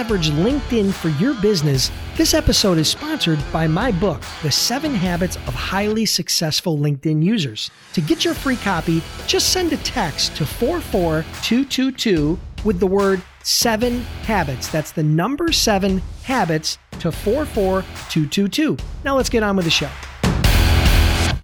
leverage LinkedIn for your business, this episode is sponsored by my book, The Seven Habits of Highly Successful LinkedIn Users. To get your free copy, just send a text to 44222 with the word seven habits. That's the number seven habits to 44222. Now let's get on with the show.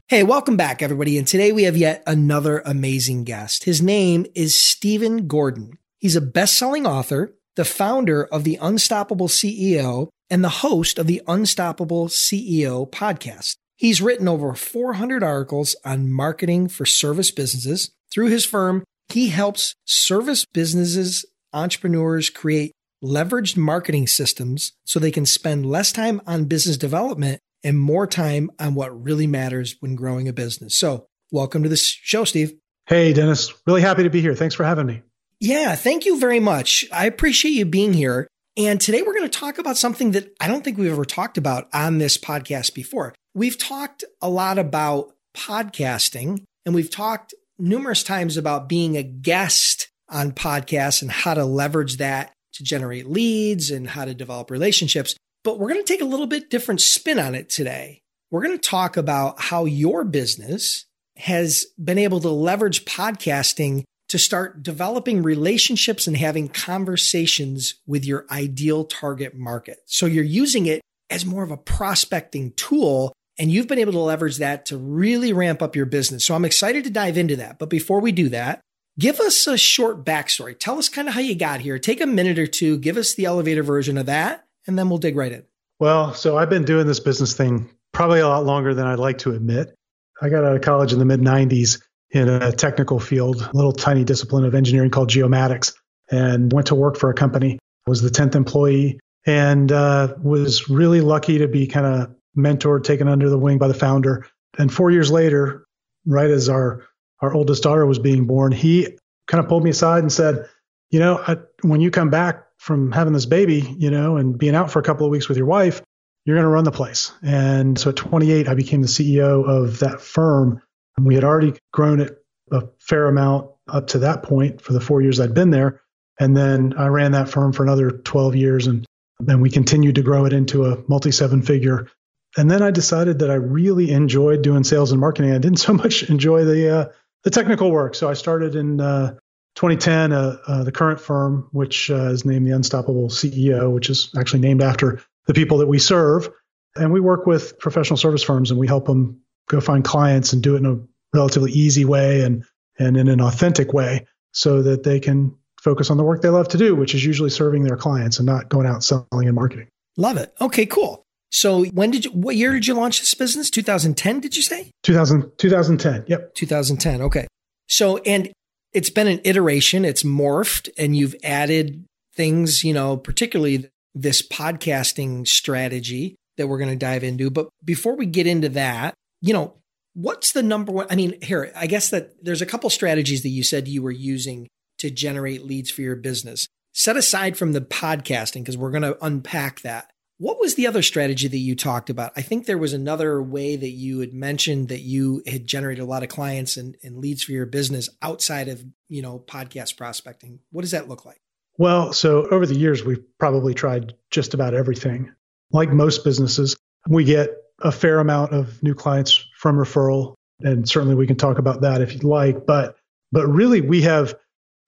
Hey, welcome back, everybody. And today we have yet another amazing guest. His name is Stephen Gordon. He's a best selling author, the founder of the Unstoppable CEO, and the host of the Unstoppable CEO podcast. He's written over 400 articles on marketing for service businesses. Through his firm, he helps service businesses, entrepreneurs create leveraged marketing systems so they can spend less time on business development and more time on what really matters when growing a business. So, welcome to the show, Steve. Hey, Dennis. Really happy to be here. Thanks for having me. Yeah, thank you very much. I appreciate you being here. And today we're going to talk about something that I don't think we've ever talked about on this podcast before. We've talked a lot about podcasting and we've talked numerous times about being a guest on podcasts and how to leverage that to generate leads and how to develop relationships. But we're going to take a little bit different spin on it today. We're going to talk about how your business has been able to leverage podcasting to start developing relationships and having conversations with your ideal target market. So you're using it as more of a prospecting tool and you've been able to leverage that to really ramp up your business. So I'm excited to dive into that. But before we do that, give us a short backstory. Tell us kind of how you got here. Take a minute or two, give us the elevator version of that and then we'll dig right in. Well, so I've been doing this business thing probably a lot longer than I'd like to admit. I got out of college in the mid 90s in a technical field, a little tiny discipline of engineering called geomatics, and went to work for a company. Was the 10th employee and uh, was really lucky to be kind of mentored, taken under the wing by the founder. And four years later, right as our our oldest daughter was being born, he kind of pulled me aside and said, "You know, I, when you come back from having this baby, you know, and being out for a couple of weeks with your wife, you're going to run the place. And so at 28, I became the CEO of that firm. And we had already grown it a fair amount up to that point for the four years I'd been there. And then I ran that firm for another 12 years. And then we continued to grow it into a multi seven figure. And then I decided that I really enjoyed doing sales and marketing. I didn't so much enjoy the, uh, the technical work. So I started in uh, 2010, uh, uh, the current firm, which uh, is named the Unstoppable CEO, which is actually named after the people that we serve. And we work with professional service firms and we help them go find clients and do it in a relatively easy way and, and in an authentic way so that they can focus on the work they love to do, which is usually serving their clients and not going out selling and marketing. Love it. Okay, cool. So when did you, what year did you launch this business? 2010, did you say? 2000, 2010. Yep. 2010. Okay. So, and it's been an iteration, it's morphed, and you've added things, you know, particularly this podcasting strategy that we're going to dive into. But before we get into that, you know, what's the number one? I mean, here, I guess that there's a couple strategies that you said you were using to generate leads for your business. Set aside from the podcasting, because we're going to unpack that. What was the other strategy that you talked about? I think there was another way that you had mentioned that you had generated a lot of clients and, and leads for your business outside of, you know, podcast prospecting. What does that look like? Well, so over the years, we've probably tried just about everything. Like most businesses, we get a fair amount of new clients from referral. And certainly we can talk about that if you'd like. But but really we have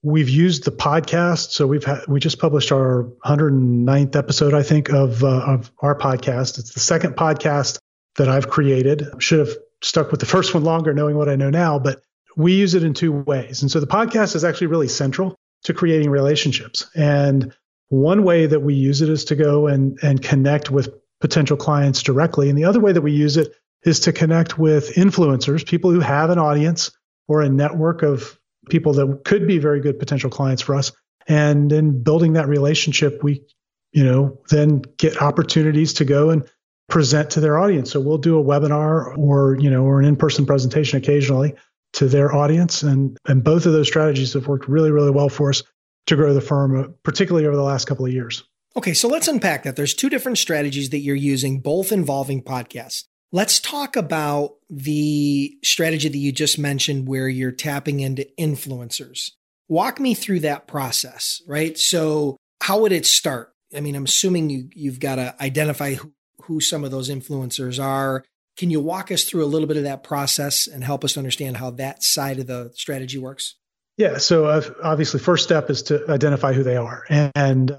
We've used the podcast, so we've had we just published our 109th episode, I think, of uh, of our podcast. It's the second podcast that I've created. Should have stuck with the first one longer, knowing what I know now, but we use it in two ways. And so the podcast is actually really central to creating relationships. And one way that we use it is to go and and connect with potential clients directly, and the other way that we use it is to connect with influencers, people who have an audience or a network of people that could be very good potential clients for us. And in building that relationship, we you know, then get opportunities to go and present to their audience. So we'll do a webinar or, you know, or an in-person presentation occasionally to their audience. And, and both of those strategies have worked really, really well for us to grow the firm, uh, particularly over the last couple of years. Okay, so let's unpack that. There's two different strategies that you're using, both involving podcasts. Let's talk about the strategy that you just mentioned where you're tapping into influencers. Walk me through that process, right? So, how would it start? I mean, I'm assuming you, you've got to identify who, who some of those influencers are. Can you walk us through a little bit of that process and help us understand how that side of the strategy works? Yeah. So, uh, obviously, first step is to identify who they are. And, and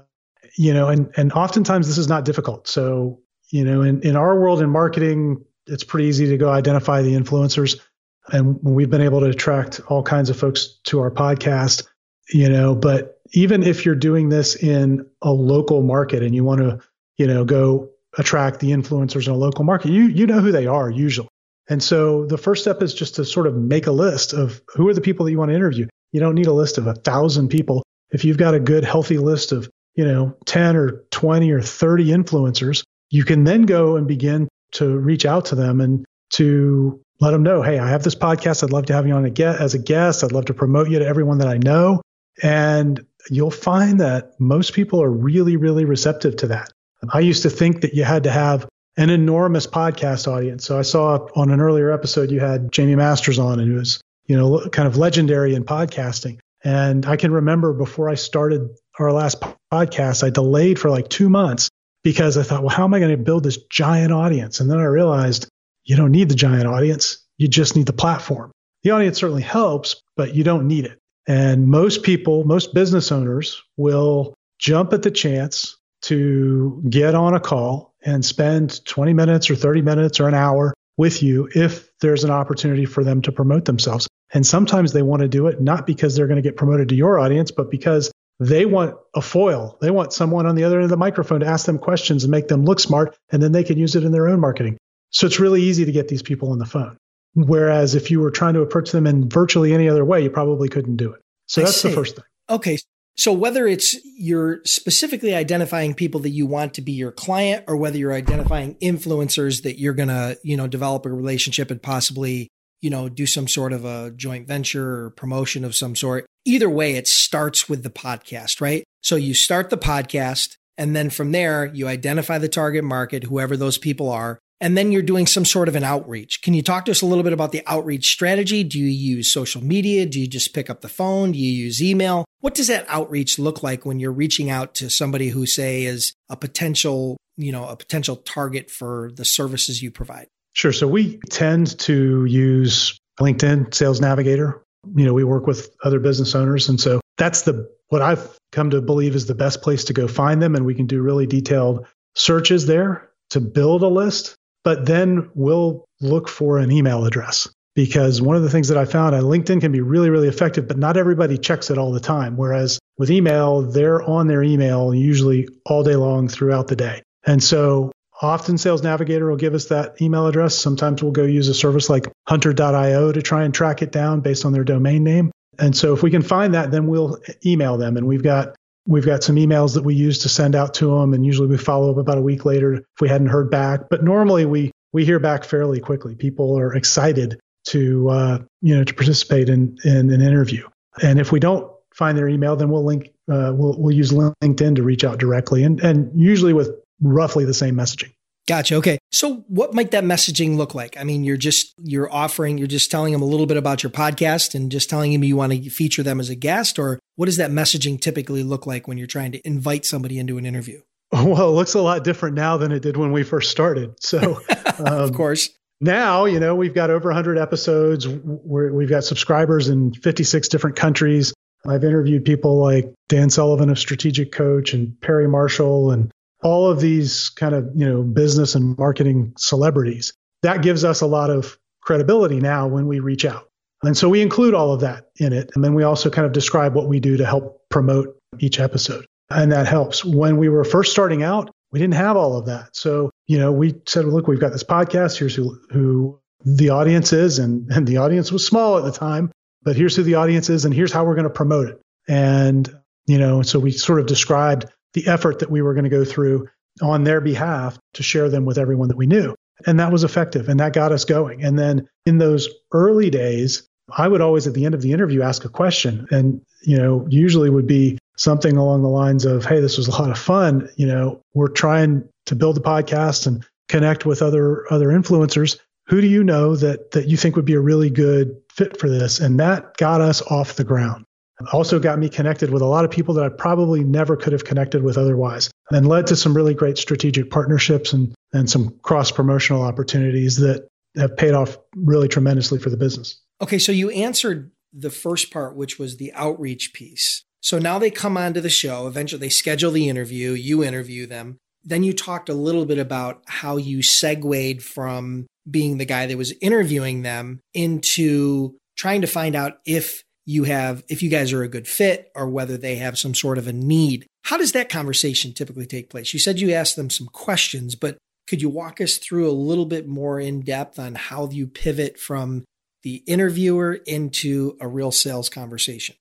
you know, and, and oftentimes this is not difficult. So, you know, in, in our world in marketing, it's pretty easy to go identify the influencers. And we've been able to attract all kinds of folks to our podcast, you know, but even if you're doing this in a local market and you want to, you know, go attract the influencers in a local market, you you know who they are usually. And so the first step is just to sort of make a list of who are the people that you want to interview. You don't need a list of a thousand people. If you've got a good, healthy list of, you know, 10 or 20 or 30 influencers, you can then go and begin to reach out to them and to let them know, hey, I have this podcast. I'd love to have you on a get as a guest. I'd love to promote you to everyone that I know. And you'll find that most people are really, really receptive to that. I used to think that you had to have an enormous podcast audience. So I saw on an earlier episode you had Jaime Masters on, and it was you know kind of legendary in podcasting. And I can remember before I started our last podcast, I delayed for like two months because I thought, well, how am I going to build this giant audience? And then I realized you don't need the giant audience. You just need the platform. The audience certainly helps, but you don't need it. And most people, most business owners will jump at the chance to get on a call and spend 20 minutes or 30 minutes or an hour with you if there's an opportunity for them to promote themselves. And sometimes they want to do it not because they're going to get promoted to your audience, but because they want a foil. They want someone on the other end of the microphone to ask them questions and make them look smart, and then they can use it in their own marketing. So it's really easy to get these people on the phone. Whereas if you were trying to approach them in virtually any other way, you probably couldn't do it. So that's the first thing. Okay. So whether it's you're specifically identifying people that you want to be your client or whether you're identifying influencers that you're going to, you know, develop a relationship and possibly, you know, do some sort of a joint venture or promotion of some sort. Either way, it starts with the podcast, right? So you start the podcast and then from there you identify the target market, whoever those people are, and then you're doing some sort of an outreach. Can you talk to us a little bit about the outreach strategy? Do you use social media? Do you just pick up the phone? Do you use email? What does that outreach look like when you're reaching out to somebody who say is a potential, you know, a potential target for the services you provide? Sure. So we tend to use LinkedIn Sales Navigator. You know, we work with other business owners and so that's the what I've come to believe is the best place to go find them and we can do really detailed searches there to build a list but then we'll look for an email address because one of the things that I found on LinkedIn can be really, really effective, but not everybody checks it all the time. Whereas with email, they're on their email usually all day long throughout the day. And so often Sales Navigator will give us that email address. Sometimes we'll go use a service like hunter.io to try and track it down based on their domain name. And so if we can find that, then we'll email them. And we've got We've got some emails that we use to send out to them, and usually we follow up about a week later if we hadn't heard back. But normally we we hear back fairly quickly. People are excited to uh, you know to participate in in an interview, and if we don't find their email, then we'll link uh, we'll we'll use LinkedIn to reach out directly, and and usually with roughly the same messaging. Gotcha. Okay. So what might that messaging look like? I mean, you're just, you're offering, you're just telling them a little bit about your podcast and just telling them you want to feature them as a guest, or what does that messaging typically look like when you're trying to invite somebody into an interview? Well, it looks a lot different now than it did when we first started. So, um, of course. Now, you know, we've got over 100 episodes. we we've got subscribers in 56 different countries. I've interviewed people like Dan Sullivan of Strategic Coach and Perry Marshall and all of these kind of you know business and marketing celebrities that gives us a lot of credibility now when we reach out. And so we include all of that in it. And then we also kind of describe what we do to help promote each episode. And that helps. When we were first starting out we didn't have all of that. So you know we said look we've got this podcast. Here's who who the audience is. And and the audience was small at the time but here's who the audience is and here's how we're going to promote it. And you know so we sort of described the effort that we were going to go through on their behalf to share them with everyone that we knew. And that was effective and that got us going. And then in those early days, I would always at the end of the interview ask a question and, you know, usually would be something along the lines of, Hey, this was a lot of fun. You know, we're trying to build a podcast and connect with other, other influencers. Who do you know that, that you think would be a really good fit for this? And that got us off the ground. Also got me connected with a lot of people that I probably never could have connected with otherwise and led to some really great strategic partnerships and, and some cross promotional opportunities that have paid off really tremendously for the business. Okay, so you answered the first part, which was the outreach piece. So now they come onto the show. Eventually, they schedule the interview. You interview them. Then you talked a little bit about how you segued from being the guy that was interviewing them into trying to find out if you have, if you guys are a good fit or whether they have some sort of a need. How does that conversation typically take place? You said you asked them some questions, but could you walk us through a little bit more in depth on how you pivot from the interviewer into a real sales conversation?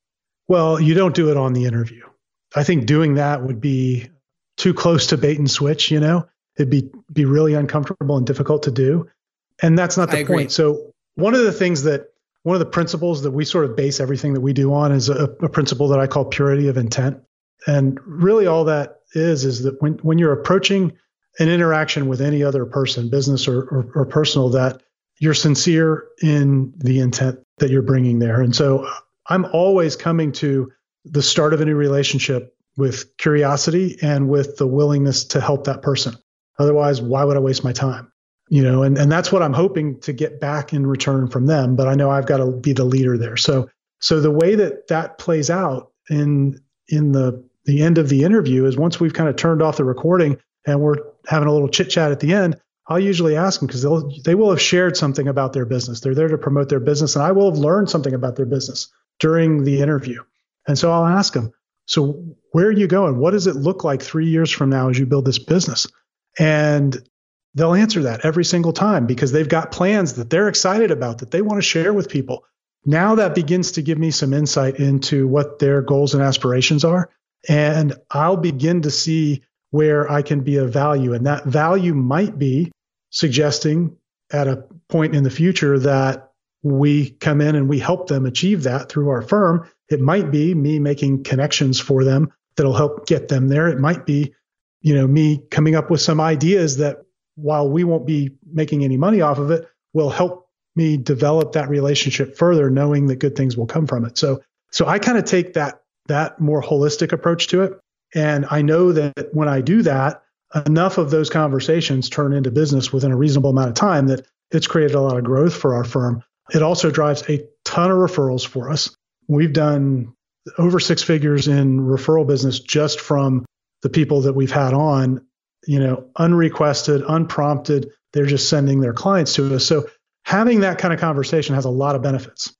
Well, you don't do it on the interview. I think doing that would be too close to bait and switch, you know? It'd be be really uncomfortable and difficult to do. And that's not the point. So one of the things that one of the principles that we sort of base everything that we do on is a, a principle that I call purity of intent. And really all that is is that when, when you're approaching an interaction with any other person, business or, or, or personal, that you're sincere in the intent that you're bringing there. And so I'm always coming to the start of a new relationship with curiosity and with the willingness to help that person. Otherwise, why would I waste my time? You know, and, and that's what I'm hoping to get back in return from them. But I know I've got to be the leader there. So, so the way that that plays out in, in the, the end of the interview is once we've kind of turned off the recording and we're having a little chit chat at the end, I'll usually ask them because they'll, they will have shared something about their business. They're there to promote their business and I will have learned something about their business during the interview. And so I'll ask them, so where are you going? What does it look like three years from now as you build this business? And they'll answer that every single time because they've got plans that they're excited about that they want to share with people. Now that begins to give me some insight into what their goals and aspirations are. And I'll begin to see where I can be of value. And that value might be suggesting at a point in the future that we come in and we help them achieve that through our firm. It might be me making connections for them that'll help get them there. It might be, you know, me coming up with some ideas that while we won't be making any money off of it, will help me develop that relationship further, knowing that good things will come from it. So, so I kind of take that that more holistic approach to it, and I know that when I do that, enough of those conversations turn into business within a reasonable amount of time that it's created a lot of growth for our firm. It also drives a ton of referrals for us. We've done over six figures in referral business just from the people that we've had on you know, unrequested, unprompted. They're just sending their clients to us. So having that kind of conversation has a lot of benefits.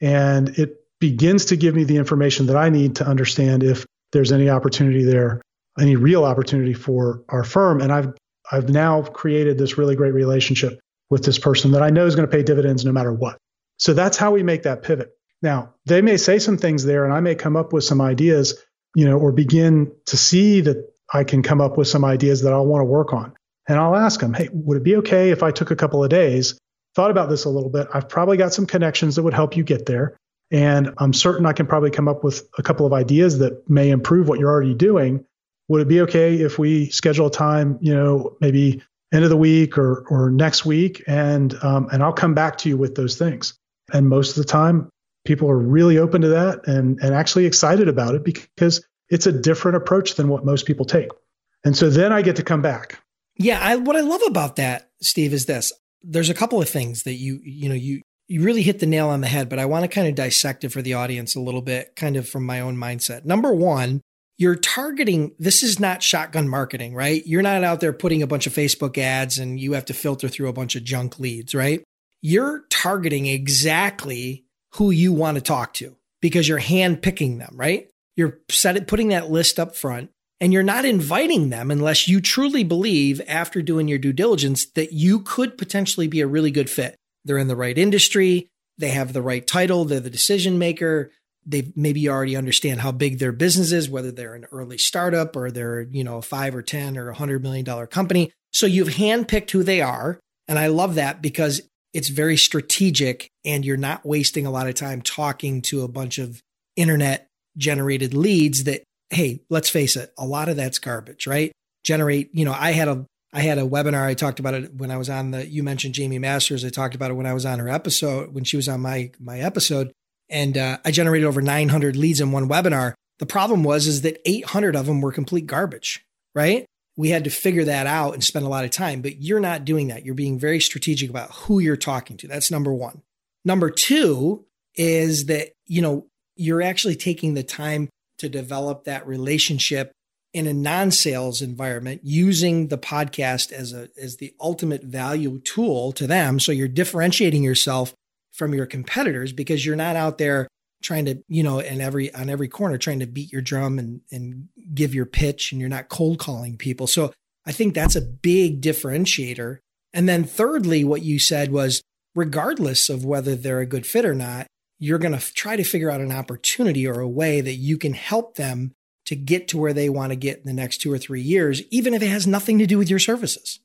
And it begins to give me the information that I need to understand if there's any opportunity there, any real opportunity for our firm. And I've I've now created this really great relationship with this person that I know is going to pay dividends no matter what. So that's how we make that pivot. Now, they may say some things there and I may come up with some ideas, you know, or begin to see that I can come up with some ideas that I'll want to work on. And I'll ask them, hey, would it be okay if I took a couple of days, thought about this a little bit? I've probably got some connections that would help you get there. And I'm certain I can probably come up with a couple of ideas that may improve what you're already doing. Would it be okay if we schedule a time, you know, maybe end of the week or or next week, and um, and I'll come back to you with those things. And most of the time, people are really open to that and and actually excited about it because it's a different approach than what most people take. And so then I get to come back. Yeah, I, what I love about that, Steve, is this. There's a couple of things that you you know you you really hit the nail on the head, but I want to kind of dissect it for the audience a little bit, kind of from my own mindset. Number one, you're targeting this is not shotgun marketing, right? You're not out there putting a bunch of Facebook ads and you have to filter through a bunch of junk leads, right? You're targeting exactly who you want to talk to because you're hand picking them, right? You're set, putting that list up front and you're not inviting them unless you truly believe after doing your due diligence that you could potentially be a really good fit. They're in the right industry. They have the right title. They're the decision maker. they maybe already understand how big their business is, whether they're an early startup or they're, you know, a five or 10 or a hundred million dollar company. So you've handpicked who they are. And I love that because it's very strategic and you're not wasting a lot of time talking to a bunch of internet generated leads that, hey, let's face it, a lot of that's garbage, right? Generate, you know, I had a I had a webinar. I talked about it when I was on the. You mentioned Jaime Masters. I talked about it when I was on her episode when she was on my my episode, and uh, I generated over 900 leads in one webinar. The problem was is that 800 of them were complete garbage. Right? We had to figure that out and spend a lot of time. But you're not doing that. You're being very strategic about who you're talking to. That's number one. Number two is that you know you're actually taking the time to develop that relationship in a non-sales environment using the podcast as a as the ultimate value tool to them. So you're differentiating yourself from your competitors because you're not out there trying to you know in every on every corner trying to beat your drum and and give your pitch and you're not cold calling people. So i think that's a big differentiator. And then thirdly what you said was regardless of whether they're a good fit or not you're going to try to figure out an opportunity or a way that you can help them to get to where they want to get in the next two or three years, even if it has nothing to do with your services.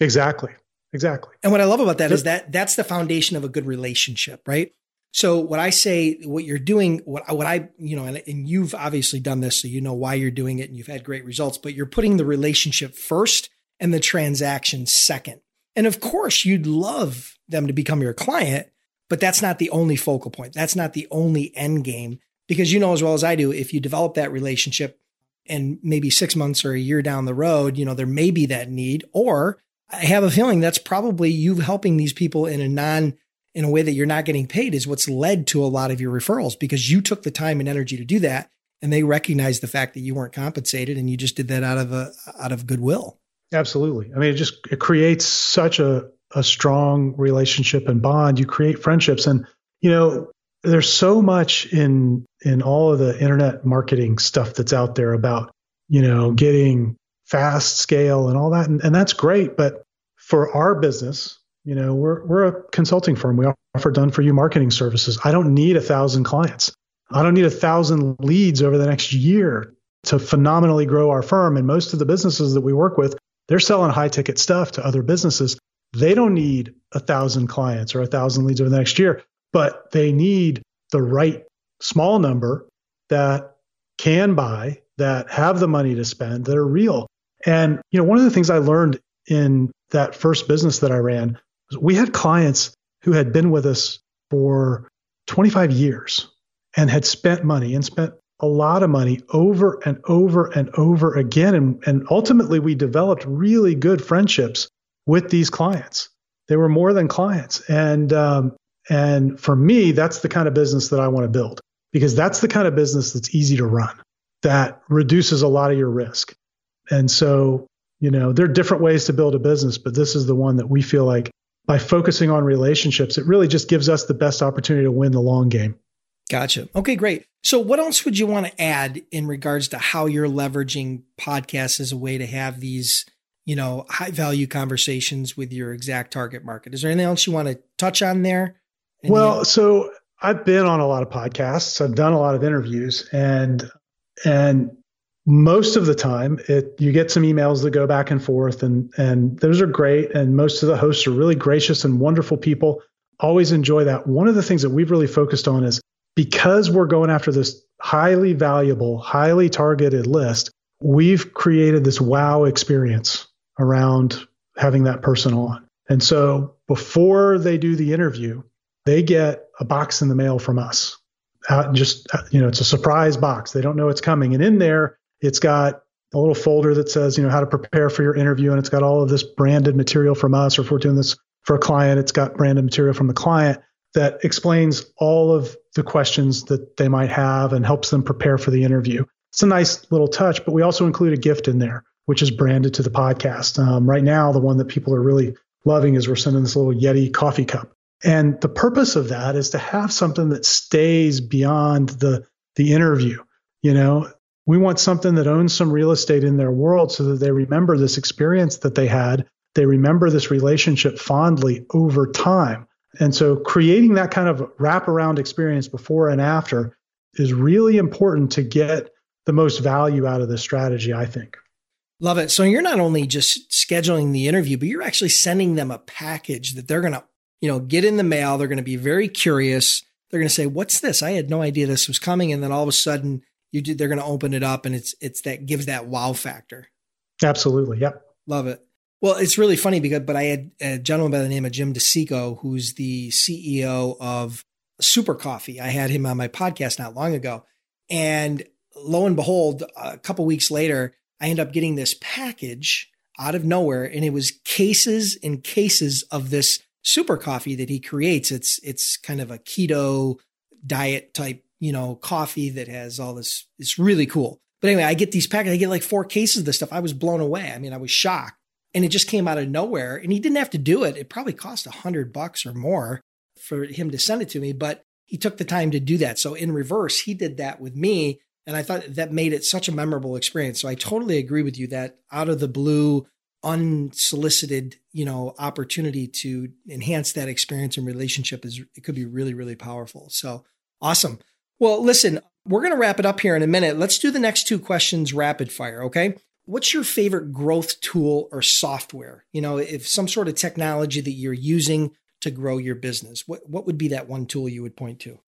Exactly. Exactly. And what I love about that is that that's the foundation of a good relationship, right? So what I say, what you're doing, what, what I, you know, and, and you've obviously done this, so you know why you're doing it and you've had great results, but you're putting the relationship first and the transaction second. And of course, you'd love them to become your client, but that's not the only focal point. That's not the only end game. Because you know as well as I do, if you develop that relationship and maybe six months or a year down the road, you know, there may be that need, or I have a feeling that's probably you helping these people in a non in a way that you're not getting paid is what's led to a lot of your referrals because you took the time and energy to do that and they recognized the fact that you weren't compensated and you just did that out of a out of goodwill. Absolutely. I mean, it just it creates such a a strong relationship and bond. You create friendships. And you know, there's so much in in all of the internet marketing stuff that's out there about you know getting fast scale and all that. And, and that's great. But for our business you know we're we're a consulting firm. We offer done for you marketing services. I don't need a thousand clients. I don't need a thousand leads over the next year to phenomenally grow our firm. And most of the businesses that we work with they're selling high ticket stuff to other businesses they don't need a thousand clients or a thousand leads over the next year but they need the right small number that can buy, that have the money to spend, that are real. And you know, one of the things I learned in that first business that I ran was we had clients who had been with us for 25 years and had spent money and spent a lot of money over and over and over again. And, and ultimately, we developed really good friendships with these clients. They were more than clients. And um, and for me, that's the kind of business that I want to build because that's the kind of business that's easy to run, that reduces a lot of your risk. And so, you know, there are different ways to build a business, but this is the one that we feel like by focusing on relationships, it really just gives us the best opportunity to win the long game. Gotcha. Okay, great. So, what else would you want to add in regards to how you're leveraging podcasts as a way to have these, you know, high value conversations with your exact target market? Is there anything else you want to touch on there? well, so I've been on a lot of podcasts. I've done a lot of interviews, and and most of the time, it you get some emails that go back and forth, and and those are great. And most of the hosts are really gracious and wonderful people. Always enjoy that. One of the things that we've really focused on is because we're going after this highly valuable, highly targeted list. We've created this wow experience around having that person on. And so before they do the interview, they get a box in the mail from us. Uh, just you know, it's a surprise box. They don't know it's coming, and in there, it's got a little folder that says you know how to prepare for your interview, and it's got all of this branded material from us. Or if we're doing this for a client, it's got branded material from the client that explains all of the questions that they might have and helps them prepare for the interview. It's a nice little touch, but we also include a gift in there, which is branded to the podcast. Um, right now, the one that people are really loving is we're sending this little Yeti coffee cup. And the purpose of that is to have something that stays beyond the the interview. You know, we want something that owns some real estate in their world so that they remember this experience that they had. They remember this relationship fondly over time. And so creating that kind of wraparound experience before and after is really important to get the most value out of this strategy, I think. Love it. So you're not only just scheduling the interview, but you're actually sending them a package that they're going to, you know, get in the mail. They're going to be very curious. They're going to say, "What's this? I had no idea this was coming." And then all of a sudden, you do, they're going to open it up, and it's it's that gives that wow factor. Absolutely. Yep. Love it. Well, it's really funny because, but I had a gentleman by the name of Jim DeCicco, who's the CEO of Super Coffee. I had him on my podcast not long ago. And lo and behold, a couple weeks later, I end up getting this package out of nowhere and it was cases and cases of this super coffee that he creates. It's, it's kind of a keto diet type, you know, coffee that has all this. It's really cool. But anyway, I get these packages. I get like four cases of this stuff. I was blown away. I mean, I was shocked and it just came out of nowhere and he didn't have to do it. It probably cost a hundred bucks or more for him to send it to me, but he took the time to do that. So in reverse, he did that with me. And I thought that made it such a memorable experience. So I totally agree with you that out of the blue, unsolicited, you know, opportunity to enhance that experience and relationship is it could be really, really powerful. So awesome. Well, listen, we're going to wrap it up here in a minute. Let's do the next two questions rapid fire. Okay. What's your favorite growth tool or software? You know, if some sort of technology that you're using to grow your business? What what would be that one tool you would point to?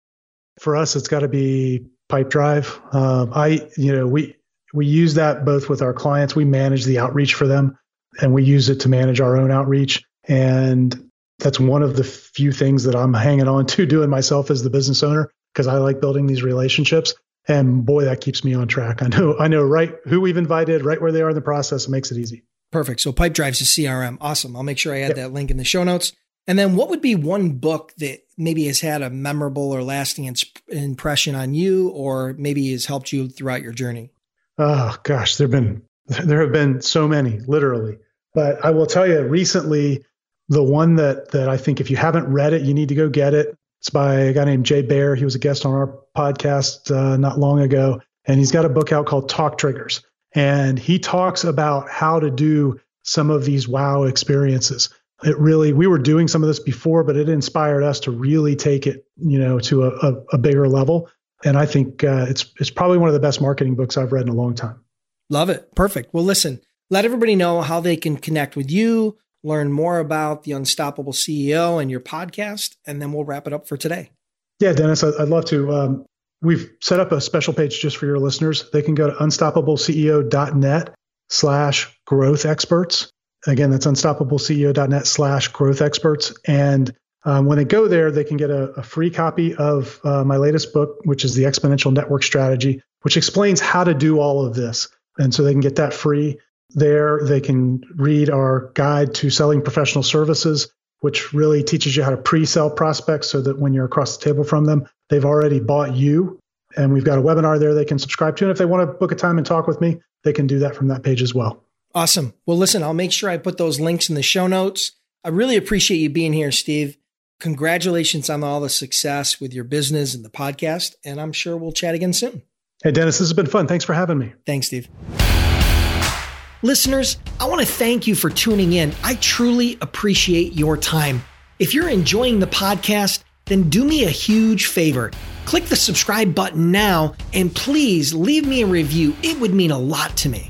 For us, it's got to be Pipedrive. Um, I you know we we use that both with our clients. We manage the outreach for them, and we use it to manage our own outreach. And that's one of the few things that I'm hanging on to doing myself as the business owner because I like building these relationships. And boy, that keeps me on track. I know I know right who we've invited, right where they are in the process. It makes it easy. Perfect. So Pipedrive's a CRM. Awesome. I'll make sure I add yep. that link in the show notes. And then what would be one book that maybe has had a memorable or lasting impression on you or maybe has helped you throughout your journey? Oh gosh, there've been there have been so many, literally. But I will tell you recently the one that that I think if you haven't read it, you need to go get it. It's by a guy named Jay Baer. He was a guest on our podcast uh, not long ago, and he's got a book out called Talk Triggers. And he talks about how to do some of these wow experiences it really we were doing some of this before but it inspired us to really take it you know to a, a, a bigger level. And i think uh, it's it's probably one of the best marketing books i've read in a long time. Love it. Perfect. Well listen let everybody know how they can connect with you learn more about the unstoppable ceo and your podcast and then we'll wrap it up for today. Yeah dennis i'd love to um, we've set up a special page just for your listeners. They can go to unstoppableceo.net slash growth experts Again, that's unstoppableceo.net slash growth experts. And um, when they go there, they can get a, a free copy of uh, my latest book, which is the Exponential Network Strategy, which explains how to do all of this. And so they can get that free there. They can read our guide to selling professional services, which really teaches you how to pre sell prospects so that when you're across the table from them, they've already bought you. And we've got a webinar there they can subscribe to. And if they want to book a time and talk with me, they can do that from that page as well. Awesome. Well, listen, I'll make sure I put those links in the show notes. I really appreciate you being here, Steve. Congratulations on all the success with your business and the podcast. And I'm sure we'll chat again soon. Hey, Dennis, this has been fun. Thanks for having me. Thanks, Steve. Listeners, I want to thank you for tuning in. I truly appreciate your time. If you're enjoying the podcast, then do me a huge favor. Click the subscribe button now and please leave me a review. It would mean a lot to me.